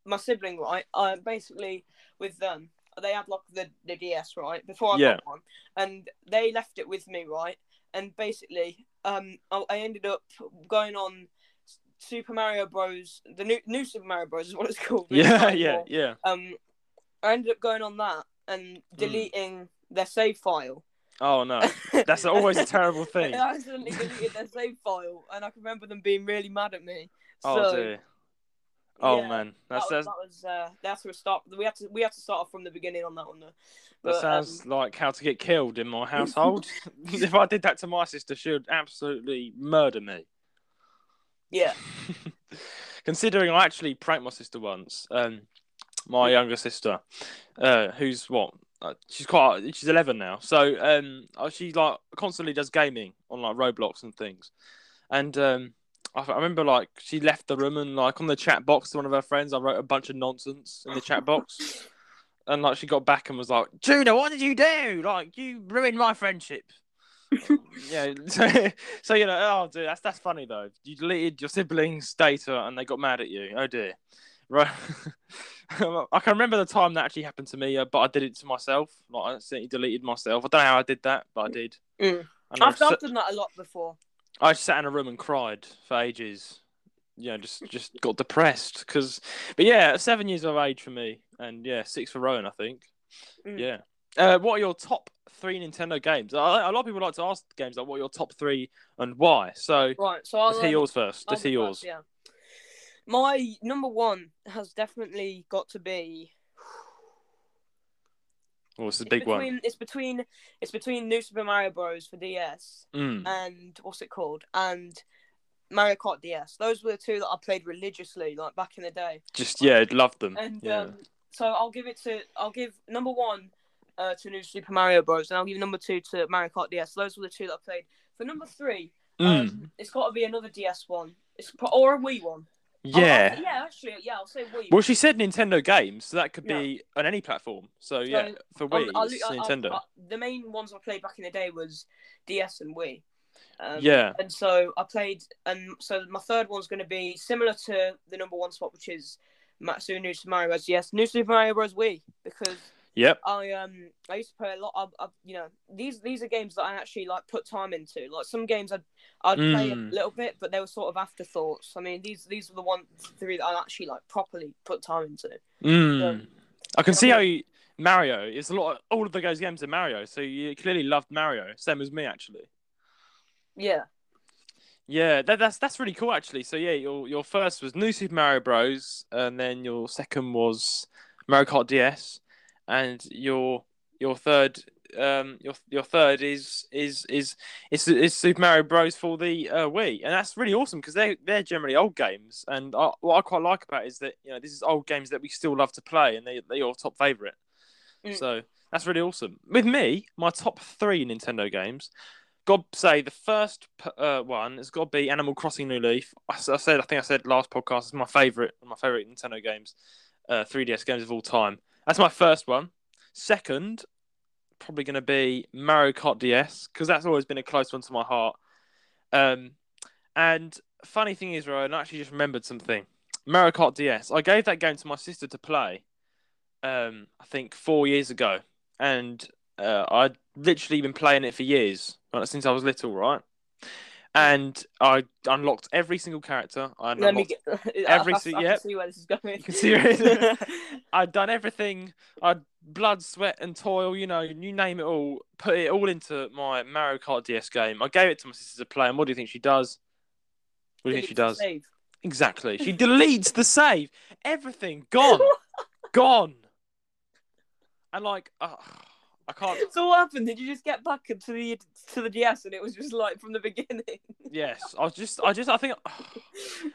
my sibling right uh basically with them. They had like the, the DS right before I Yeah. got one. And they left it with me right? And basically um I, I ended up going on Super Mario Bros the new new Super Mario Bros is what it's called. It's Yeah, yeah, yeah. um I ended up going on that and deleting their save file Oh no, that's always a terrible thing. I accidentally deleted their save file, and I can remember them being really mad at me. Oh so, dear. Oh yeah, man, that that's, was, that's, that was uh, that's where start. We had to we had to start off from the beginning on that one. Though. that sounds um, like how to get killed in my household. if I did that to my sister, she would absolutely murder me. yeah, Considering I actually pranked my sister once, um, my younger sister, uh, who's what? Uh, she's quite. She's eleven now, so um, uh, she like constantly does gaming on like Roblox and things, and um, I, I remember like she left the room and like on the chat box to one of her friends, I wrote a bunch of nonsense in the chat box, and like she got back and was like, "Judah, what did you do? Like you ruined my friendship." yeah, so, so you know, oh dude, that's that's funny though. You deleted your siblings' data and they got mad at you. Oh dear, right? I can remember the time that actually happened to me, uh, but I did it to myself. Like I accidentally deleted myself. I don't know how I did that, but I did. Mm. And I, I've, I've done that a lot before. I sat in a room and cried for ages. You know, just just got depressed because. But yeah, seven years of age for me, and yeah, six for Rowan, I think. Mm. Yeah. Uh, what are your top three Nintendo games? A lot of people like to ask games like, "What are your top three and why?" So Right, so I'll, let's hear um, yours first. Let's hear yours. first, yeah. My number one has definitely got to be. Oh, it's a It's big one. between, It's between it's between New Super Mario Bros. for DS Mm. and what's it called and Mario Kart DS. Those were the two that I played religiously, like back in the day. Just yeah, I'd loved them. And yeah. um, so I'll give it to I'll give number one uh, to New Super Mario Bros. and I'll give number two to Mario Kart DS. Those were the two that I played. For number three, Mm. um, it's got to be another DS one. It's or a Wii one. Yeah. I'll- yeah, actually, yeah, I'll say Wii. Well, she said Nintendo games, so that could Yeah. be on any platform. So yeah, for Wii, I'll- I'll- Nintendo. I'll- the main ones I played back in the day was DS and Wii. Um, yeah. And so I played, and so my third one's going to be similar to the number one spot, which is Matsu New Super Mario Bros. Yes, New Super Mario Bros. Wii, because Yep. I um I used to play a lot of, of you know these these are games that I actually like put time into. Like some games I'd I'd play a Mm. little bit, but they were sort of afterthoughts. I mean these these were the one three that I actually like properly put time into. Mm. I can see how you, Mario. It's a lot. Of, all of the those games are Mario, so you clearly loved Mario. Same as me, actually. Yeah, Yeah, that, that's that's really cool, actually. So yeah, your your first was New Super Mario Bros, and then your second was Mario Kart DS, and your your third um your your third is is is is, is Super Mario Bros for the uh, Wii, and that's really awesome because they they're generally old games, and I, what I quite like about it is that you know this is old games that we still love to play, and they they're your top favorite. Mm. So that's really awesome. With me, my top three Nintendo games. God say the first uh, one has got to be Animal Crossing New Leaf. I said I think I said last podcast is my favorite my favorite Nintendo games, uh, 3DS games of all time. That's my first one. Second, probably going to be Mario Kart DS because that's always been a close one to my heart. Um, and funny thing is, Ryan, I actually just remembered something. Mario Kart DS. I gave that game to my sister to play. Um, I think four years ago, and uh, I'd literally been playing it for years, since I was little, right? And I unlocked every single character. I let me unlocked, get every I, I, I yep. see where this is going. You can see it. I'd done everything. I'd blood, sweat, and toil. You know, you name it all. Put it all into my Mario Kart DS game. I gave it to my sister to play, and what do you think she does? What do you think she does? Save. Exactly. She deletes the save. Everything gone, gone. And like, uh, I can't. So what happened? Did you just get back to the to the DS and it was just like from the beginning? Yes, I was just, I just, I think,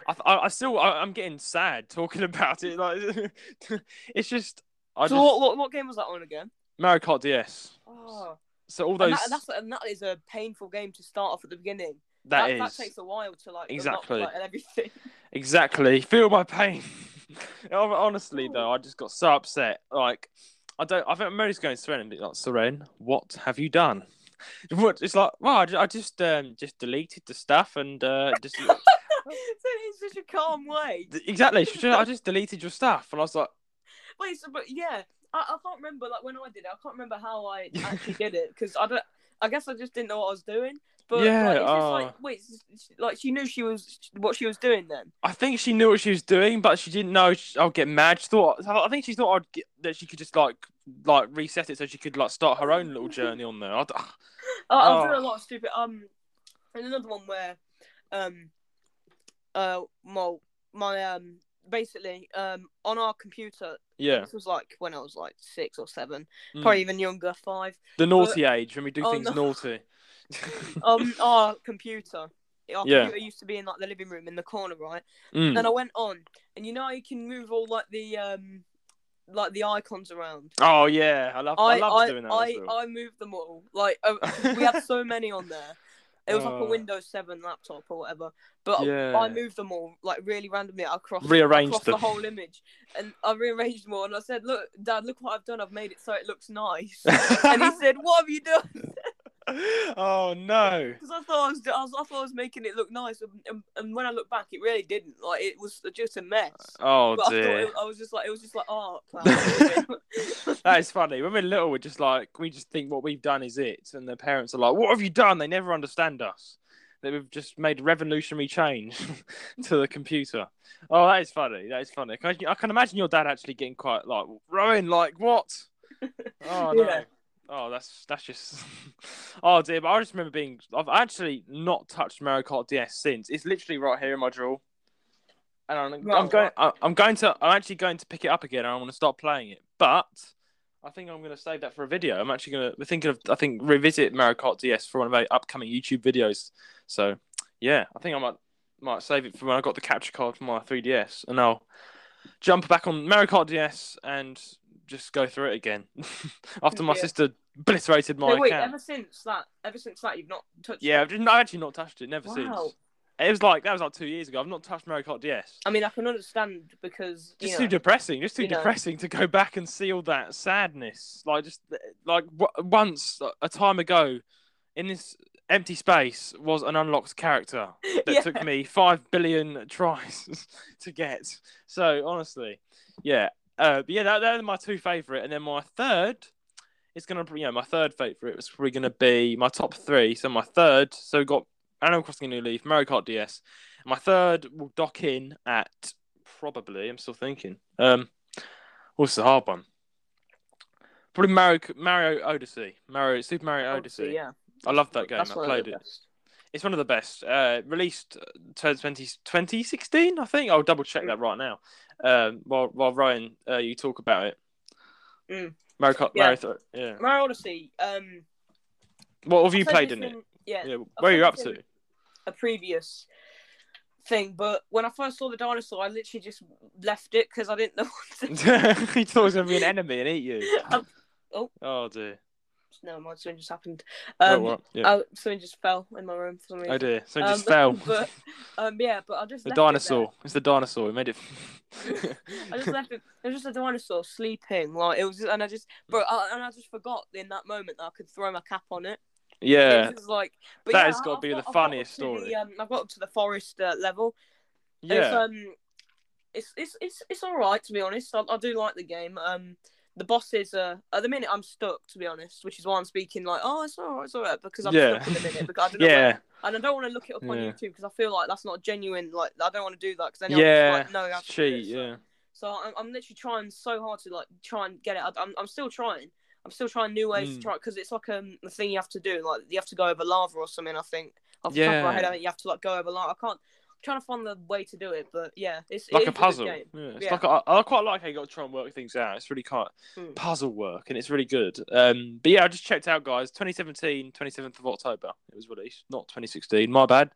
I, I, I still, I, I'm getting sad talking about it. Like, it's just, I so just what, what what game was that on again? Mario Kart DS. Oh, So all and those, that, that's and that is a painful game to start off at the beginning. that that, is that takes a while to like unlock, Exactly. like, and everything. exactly. Feel my pain. Hon- Honestly, oh. though, I just got so upset. Like, I don't. I think I'm going to Seren and be like, Seren, what have you done? What? It's like, well, I I just, um, just deleted the stuff and uh, just so it's such a calm way. exactly. Just, I just deleted your stuff, and I was like, Wait, so but yeah, I, I can't remember like when I did it. I can't remember how I actually did it because I don't. I guess I just didn't know what I was doing. But Yeah, like, oh. like wait, like she knew she was what she was doing then. I think she knew what she was doing, but she didn't know she, I'd get mad. She thought, I think she thought I'd get, that she could just like, like reset it so she could like start her own little journey on there. I d- I, I was Oh. doing a lot of stupid. Um, and another one where, um, uh, my my um, basically um, on our computer. yeah, This was like when I was like six or seven, Mm. probably even younger, five. the naughty age when we do Oh, things no. naughty. Um, our computer. Our Yeah. computer used to be in like the living room in the corner, right? Mm. Then I went on, and you know how you can move all like the um, like the icons around. Oh yeah, I love, I, I love I doing that. I, well. I moved them all. Like uh, we had so many on there. It was like a Oh. Windows Seven laptop or whatever. But Yeah. I moved them all like really randomly across Rearranged across the whole image, and I rearranged them all. And I said, "Look, Dad, look what I've done. I've made it so it looks nice." and he said, "What have you done?" oh no! Because I thought I was, I was, I thought I was making it look nice, and, and, when I look back, it really didn't. Like it was just a mess. Uh, oh But I, dear. it, I was just like, it was just like art that is funny. When we're little, we're just like we just think what we've done is it, and the parents are like, "What have you done?" They never understand us. That we've just made revolutionary change to the computer. Oh, that is funny. That is funny. I, I can imagine your dad actually getting quite like, Rowan, like what? Oh no. Yeah. Oh, that's that's just. oh dear, but I just remember being. I've actually not touched Mario Kart DS since. It's literally right here in my drawer, and I'm, I'm going. I- I'm going to. I'm actually going to pick it up again. and I want to start playing it, but I think I'm going to save that for a video. I'm actually going to. We're thinking of. I think revisit Mario Kart DS for one of our upcoming YouTube videos. So yeah, I think I might might save it for when I got the capture card for my 3DS, and I'll jump back on Mario Kart DS and just go through it again after my Yeah. sister obliterated my No, wait, account. ever since that, ever since that, you've not touched. Yeah, it? I've, just, I've actually not touched it. Never Wow. since. It was like that was like two years ago. I've not touched Mario Kart DS. I mean, I can understand because Just too depressing. Just too you know. depressing to go back and see all that sadness. Like just like w- once a time ago, in this empty space was an unlocked character that Yeah. took me five billion tries to get. So honestly, yeah, uh, but yeah, that, they're my two favorite, and then my third is gonna, you know, my third favorite was probably gonna be my top three. So my third, so we got Animal Crossing: A New Leaf, Mario Kart DS. My third will dock in at probably. I'm still thinking. Um, what's the hard one? Probably Mario Mario Odyssey, Mario Super Mario Odyssey. Odyssey, yeah, I love that game. that's I played it. best. It's one of the best. Uh, released uh, 20, 2016, I think. I'll double check that right now. Um, while while Ryan, uh, you talk about it. Mm. Mario Kart, Yeah. Mario yeah. Mario Odyssey. Um, What have you I said played in it? Yeah, Yeah. Where are you up to? a previous thing, but when I first saw the dinosaur, I literally just left it because I didn't know. What to... he thought it was gonna be an enemy and eat you. Um, oh. Oh dear. No, my something just happened. oh, Um, what? Yeah. oh, something just fell in my room for some reason. oh dear. So it Um, just fell. but um, yeah, but I just the left it dinosaur. It's the dinosaur. It made it. I just left it. It was just a dinosaur sleeping. Like it was, just, and I just, but I, and I just forgot in that moment that I could throw my cap on it. yeah. It like, but That yeah, has gotta be the got- got funniest up the, story. um, I've got up to the forest uh, level. It's, Yeah. um, it's it's it's it's all right to be honest. I, I do like the game. Um, the bosses are at the minute I'm stuck to be honest, which is why I'm speaking like, oh, it's all right, it's all right, because I'm Yeah. stuck in the minute because I don't know where- and I don't want to look it up on YouTube because I feel like that's not genuine. Like I don't want to do that because then Yeah. I'm just like, no, you have to do Cheat. this. So- Yeah. So I'm, I'm literally trying so hard to like try and get it. I- I'm, I'm still trying. I'm still trying new ways Mm. to try because it's like um the thing you have to do. Like you have to go over lava or something. I think off the top of my head, Yeah. I think you have to like go over lava. I can't. I'm trying to find the way to do it, but yeah, it's like is a puzzle. game. Yeah, it's Yeah. like a, I quite like how you got to try and work things out. It's really quite Mm. puzzle work, and it's really good. Um, but yeah, I just checked out, guys. 2017, 27th of October, it was released, not 2016. My bad.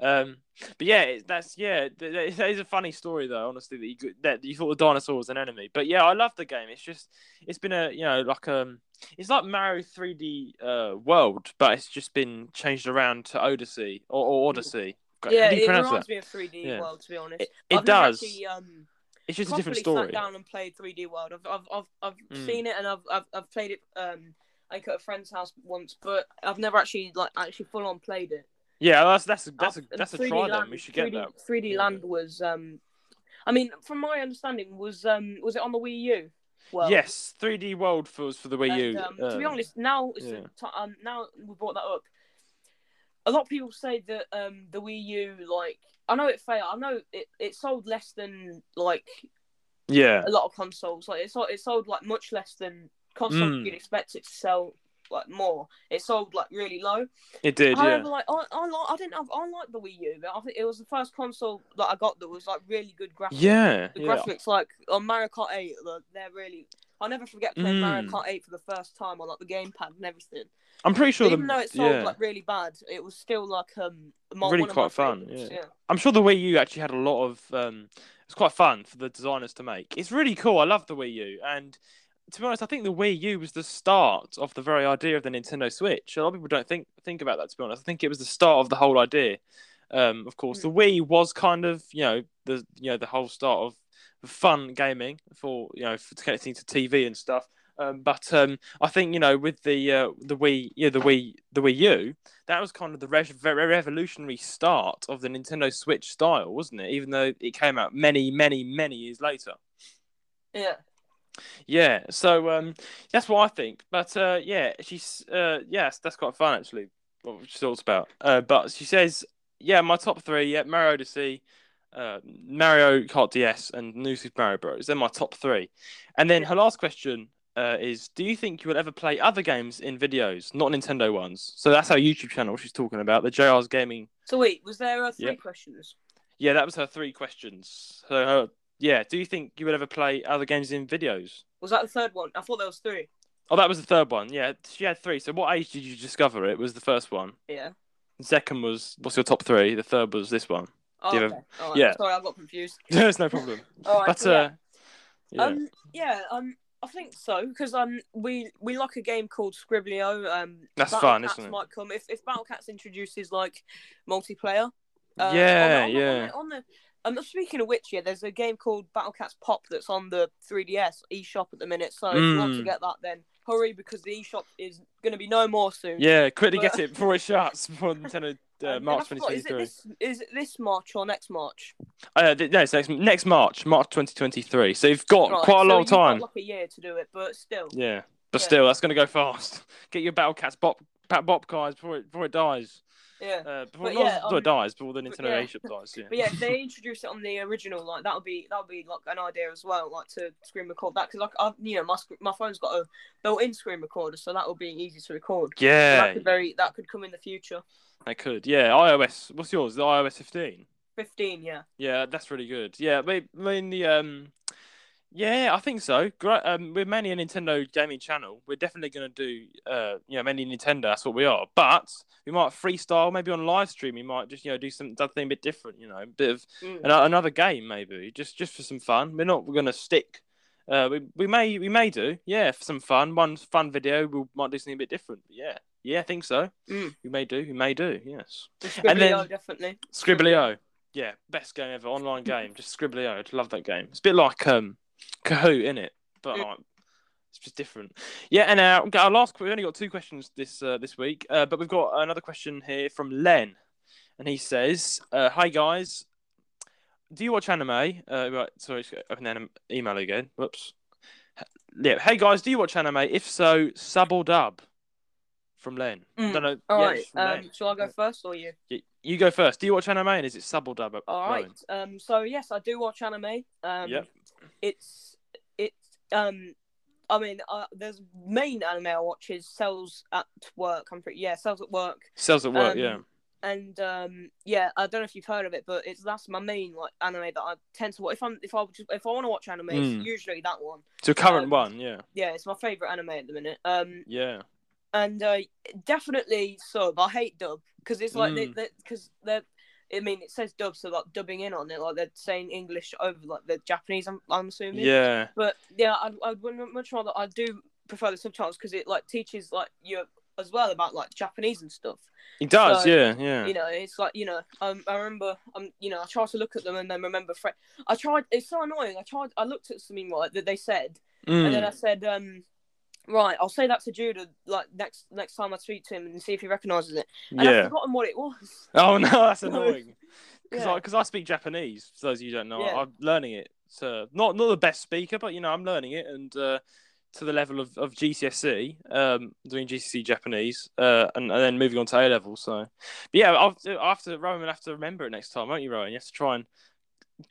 Um, but yeah, that's yeah, th- th- that is a funny story though. Honestly, that you that you thought the dinosaur was an enemy, but yeah, I love the game. It's just it's been a you know like um it's like Mario 3D uh World, but it's just been changed around to Odyssey or, or Odyssey. Yeah, it reminds that? me of 3D Yeah. World to be honest. It, it does. Actually, um, It's just a different story. sat down and played 3D World. I've I've I've, I've Mm. seen it and I've, I've I've played it um like at a friend's house once, but I've never actually like actually full on played it. Yeah, that's that's a, that's a that's a 3D try then. We should get 3D, that. 3D Yeah. Land was um, I mean, from my understanding, was um was it on the Wii U? Well, yes, 3D World was for the Wii And, U. um, to be uh, honest, now it's yeah. ti- um now we brought that up. A lot of people say that um the Wii U like I know it failed. I know it, it sold less than like yeah, a lot of consoles. Like it sold it sold like much less than consoles Mm. you'd expect it to sell like more. It sold like really low. it did. However, Yeah, like I, I like I didn't have I like the Wii U, but I think it was the first console that I got that was like really good graphics. yeah, The yeah. graphics like on Mario Kart 8, like, they're really. I'll never forget playing Mario Mm. Kart 8 for the first time on like the gamepad and everything. I'm pretty sure Even the though it sold yeah, like really bad, it was still like um my, Really quite fun, favourites, yeah. I'm sure the Wii U actually had a lot of. Um, it's quite fun for the designers to make. It's really cool. I love the Wii U, and to be honest, I think the Wii U was the start of the very idea of the Nintendo Switch. A lot of people don't think think about that. To be honest, I think it was the start of the whole idea. Um, of course, the Wii was kind of you know the you know the whole start of fun gaming for you know for connecting to TV and stuff. Um, but um, I think you know with the uh, the Wii, yeah, the Wii, the Wii U, that was kind of the re- revolutionary start of the Nintendo Switch style, wasn't it? Even though it came out many, many, many years later. Yeah. Yeah, so um, that's what I think. But uh, yeah, she's uh, yes, that's quite fun actually. What she talks about. Uh, but she says, yeah, my top three, yeah, Mario Odyssey, uh, Mario Kart DS, and New Super Mario Bros. They're my top three. And then her last question uh, is, do you think you will ever play other games in videos, not Nintendo ones? So that's our YouTube channel she's talking about, the JR's Gaming. So wait, was there uh, three Yep. questions? Yeah, that was her three questions. So her, yeah, do you think you would ever play other games in videos? Was that the third one? I thought there was three. Oh, that was the third one. Yeah, she had three. So what age did you discover it? Was the first one. Yeah. The second was what's your top three? The third was this one. Oh, Do you have- okay. Right. yeah. Sorry, I got confused. There's no problem. All right. But so yeah. uh, yeah. Um, yeah, um, I think so because um, we we like a game called Scriblio. Um, That's Battle fun, Cats isn't it? Might come if if Battle Cats introduces like multiplayer. Uh, Yeah, on the, on the- yeah. On the, on the um, speaking of which, yeah, there's a game called Battle Cats Pop that's on the 3DS eShop at the minute. So if you want to Mm. get that, then hurry because the eShop is going to be no more soon. yeah, quickly but- get it before it shuts before Nintendo uh, March it 2023. this? Is it this March or next March? Uh, th- no, it's next next March, March 2023. So you've got Right, quite a so long time. like a year to do it, but still. Yeah, but Yeah. still, that's going to go fast. Get your Battle Cats Pop Pat Bop guys before it before it dies. Yeah. Uh, before, But not yeah, um, it dies, before the Nintendo yeah. eShop dies. Yeah. But yeah, if they introduce it on the original, like that would be that would be like an idea as well, like to screen record that because like I've you know my sc- my phone's got a built-in screen recorder, so that would be easy to record. So yeah, that could very that could come in the future. I could. Yeah, iOS. What's yours? The iOS 15. Fifteen, yeah. Yeah, that's really good. Yeah, I mean the um, yeah, I think so. Great. Um, we're mainly a Nintendo gaming channel. We're definitely going to do uh, you know, mainly Nintendo. That's what we are. But we might freestyle, maybe on live stream. We might just you know do some something a bit different. You know, a bit of Mm. an- another game maybe, just just for some fun. We're not. We're going to stick. Uh, we we may we may do yeah for some fun. One fun video. We might do something a bit different. Yeah, yeah, I think so. Mm. We may do. We may do. Yes. And then- definitely. Scribblio. Yeah, best game ever. Online game. Just Scribblio. I love that game. It's a bit like um Kahoot, in it? But like, it's just different. Yeah, and uh, our last. We only got two questions this uh, this week, uh, but we've got another question here from Len, and he says, uh, "Hi guys, do you watch anime? Uh, right, sorry, open the email again. Whoops. Yeah, hey guys, do you watch anime? If so, sub or dub?" From Len. Mm. don't know. All yeah, right. Um, shall I go first or you? Y- You go first. Do you watch anime and is it sub or dub? All right. Um. So yes, I do watch anime. Um. Yep. It's it's um. I mean, uh, there's main anime I watch is Cells at Work. I'm pretty yeah, Cells at Work. Cells at work, Um, yeah. and um yeah i don't know if you've heard of it but it's that's my main like anime that i tend to watch if i'm if i just if i want to watch anime Mm. it's usually that one So current um, one, yeah, yeah it's my favorite anime at the minute um yeah, and uh definitely sub i hate dub because it's like Mm. they because they're I mean, it says dub, so like dubbing in on it, like they're saying English over like the Japanese. I'm, I'm assuming. yeah, But yeah, I I would much rather I do prefer the subtitles because it like teaches like you as well about like Japanese and stuff. it does, So, yeah, yeah, You know, it's like you know, um, I remember, um, you know, I tried to look at them and then remember. Fre- I tried. It's so annoying. I tried. I looked at something right that they said, and then I Mm. said, um, right, I'll say that to Judah like next next time I speak to him and see if he recognizes it. And I've forgotten what it was. Oh no, that's annoying. Because Yeah. I, cause I speak Japanese. For those of you who don't know, Yeah. I'm learning it. So not not the best speaker, but you know I'm learning it, and uh, to the level of, of GCSE, um, doing GCSE Japanese, uh, and, and then moving on to A level. So, but yeah, I'll have to, I'll have to Rowan will have to remember it next time, won't you, Rowan? You have to try and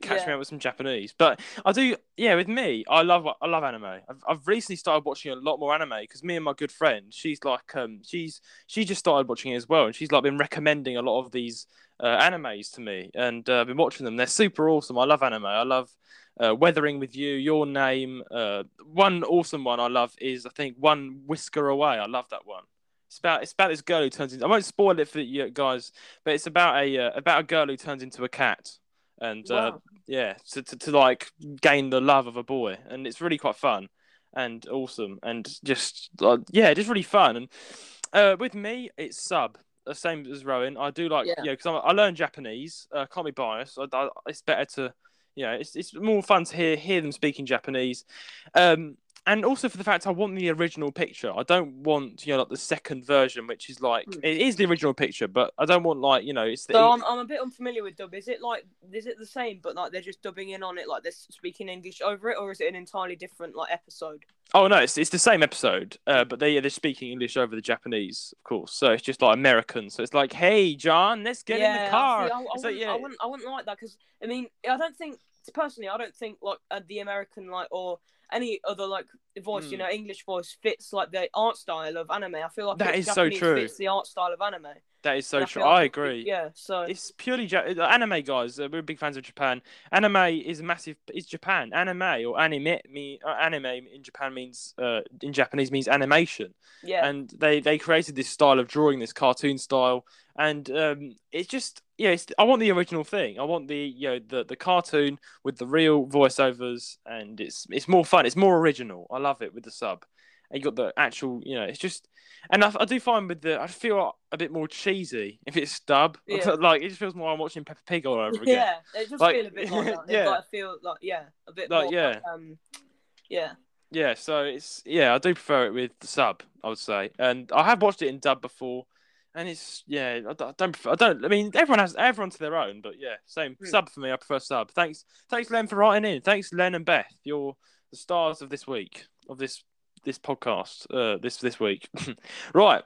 catch me Yeah. out with some Japanese. But I do, yeah. With me, I love I love anime. I've, I've recently started watching a lot more anime because me and my good friend, she's like, um, she's she just started watching it as well, and she's like been recommending a lot of these uh, animes to me, and uh, I've been watching them. They're super awesome. I love anime. I love uh, Weathering with You, Your Name. Uh, one awesome one I love is I think One Whisker Away. I love that one. It's about it's about this girl who turns into. I won't spoil it for you guys, but it's about a uh, about a girl who turns into a cat, and uh, yeah, to, to to like gain the love of a boy, and it's really quite fun and awesome, and just uh, yeah, just really fun. And uh, with me, it's sub. The same as Rowan. I do like, Yeah. because I learned Japanese. Uh, can't be biased. I, I, it's better to, you know, it's, it's more fun to hear hear them speaking Japanese. Um, and also for the fact I want the original picture. I don't want you know like the second version, which is like Hmm. it is the original picture, but I don't want like you know it's the So I'm, I'm a bit unfamiliar with dub. Is it like is it the same, but like they're just dubbing in on it, like they're speaking English over it, or is it an entirely different like episode? oh no, it's it's the same episode, uh, but they they're speaking English over the Japanese, of course. So it's just like American. So it's like, hey John, let's get in the car. I, see, I, I, wouldn't, yeah. I wouldn't, I wouldn't like that because I mean, I don't think personally, I don't think like uh, the American like or any other like voice, you Hmm. know, English voice fits like the art style of anime. I feel like that is is so true. Fits the art style of anime. That is so And true. like I it- agree. Yeah, so It's purely ja- uh, anime, guys. Uh, we're big fans of Japan. Anime is massive. It's Japan. Anime or anime me uh, anime in Japan means uh, in Japanese means animation, yeah, and they they created this style of drawing, this cartoon style, and um, it's just yeah. It's, I want the original thing. I want the you know the the cartoon with the real voiceovers, and it's it's more fun. It's more original. I love it with the sub. And you got the actual, you know, it's just, and I, I do find with the, I feel a bit more cheesy if it's dub. Yeah. like it just feels more I'm watching Peppa Pig all over again. yeah, it does Like- feel a bit like yeah. yeah, like, I feel like yeah, a bit Like, more yeah. um, yeah, Yeah, so it's yeah, I do prefer it with the sub. I would say, and I have watched it in dub before, and it's yeah, I don't, I don't prefer. I don't. I mean, everyone has everyone to their own, but yeah, same Hmm. sub for me. I prefer sub. Thanks, thanks Len for writing in. Thanks Len and Beth. You're the stars of this week of this this podcast. Uh, this this week, right?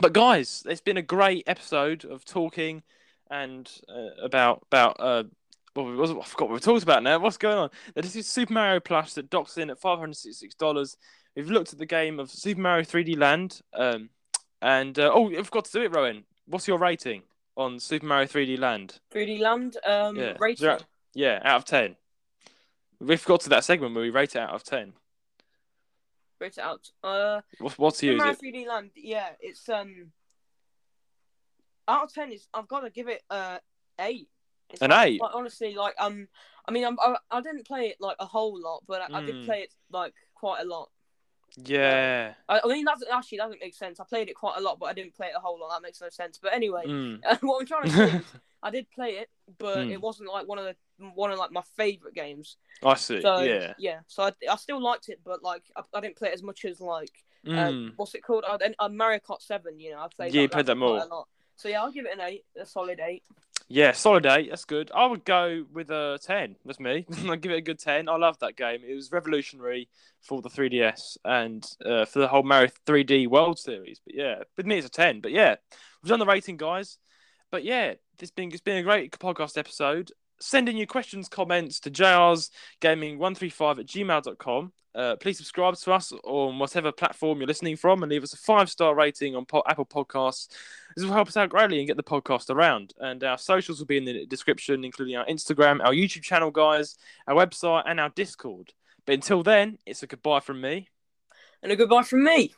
But guys, it's been a great episode of talking and uh, about about uh. Well, was, I forgot what we talked about now. What's going on? This is Super Mario Plush that docks in at five hundred sixty-six dollars. We've looked at the game of Super Mario 3D Land, um, and uh, oh, I forgot to do it, Rowan. What's your rating on Super Mario 3D Land? 3D Land um Yeah, rating. zero- Yeah, out of ten. We forgot to that segment where we rate it out of ten. Rate it out. Uh, What's what's Super yours? Mario 3D Land. Yeah, it's um. Out of ten is I've got to give it uh eight. It's An like- eight? Like, honestly, like um, I mean, I'm, I I didn't play it like a whole lot, but I, I did Mm. play it like quite a lot. Yeah. I, I mean, that's actually doesn't make sense. I played it quite a lot, but I didn't play it a whole lot. That makes no sense. But anyway, Mm. what I'm trying to say is, I did play it, but Mm. it wasn't like one of the one of like my favorite games. I see. So yeah. yeah, so I, I still liked it, but like I, I didn't play it as much as like uh, Mm. what's it called? Then, uh, Mario Kart Seven. You know, I played. Yeah, you played that more. A lot. So yeah, I'll give it an eight, a solid eight. Yeah, solid eight. That's good. I would go with a ten. That's me. I'd give it a good ten. I love that game. It was revolutionary for the 3DS and uh, for the whole Mario 3D World Series. But yeah, with me it's a ten. But yeah, we've done the rating, guys. But yeah, this been it's been a great podcast episode. Send in your questions, comments to jrsgaming135 at gmail.com. Uh, please subscribe to us on whatever platform you're listening from and leave us a five star rating on Apple Podcasts. This will help us out greatly and get the podcast around. And our socials will be in the description, including our Instagram, our YouTube channel, guys, our website, and our Discord. But until then, it's a goodbye from me. And a goodbye from me.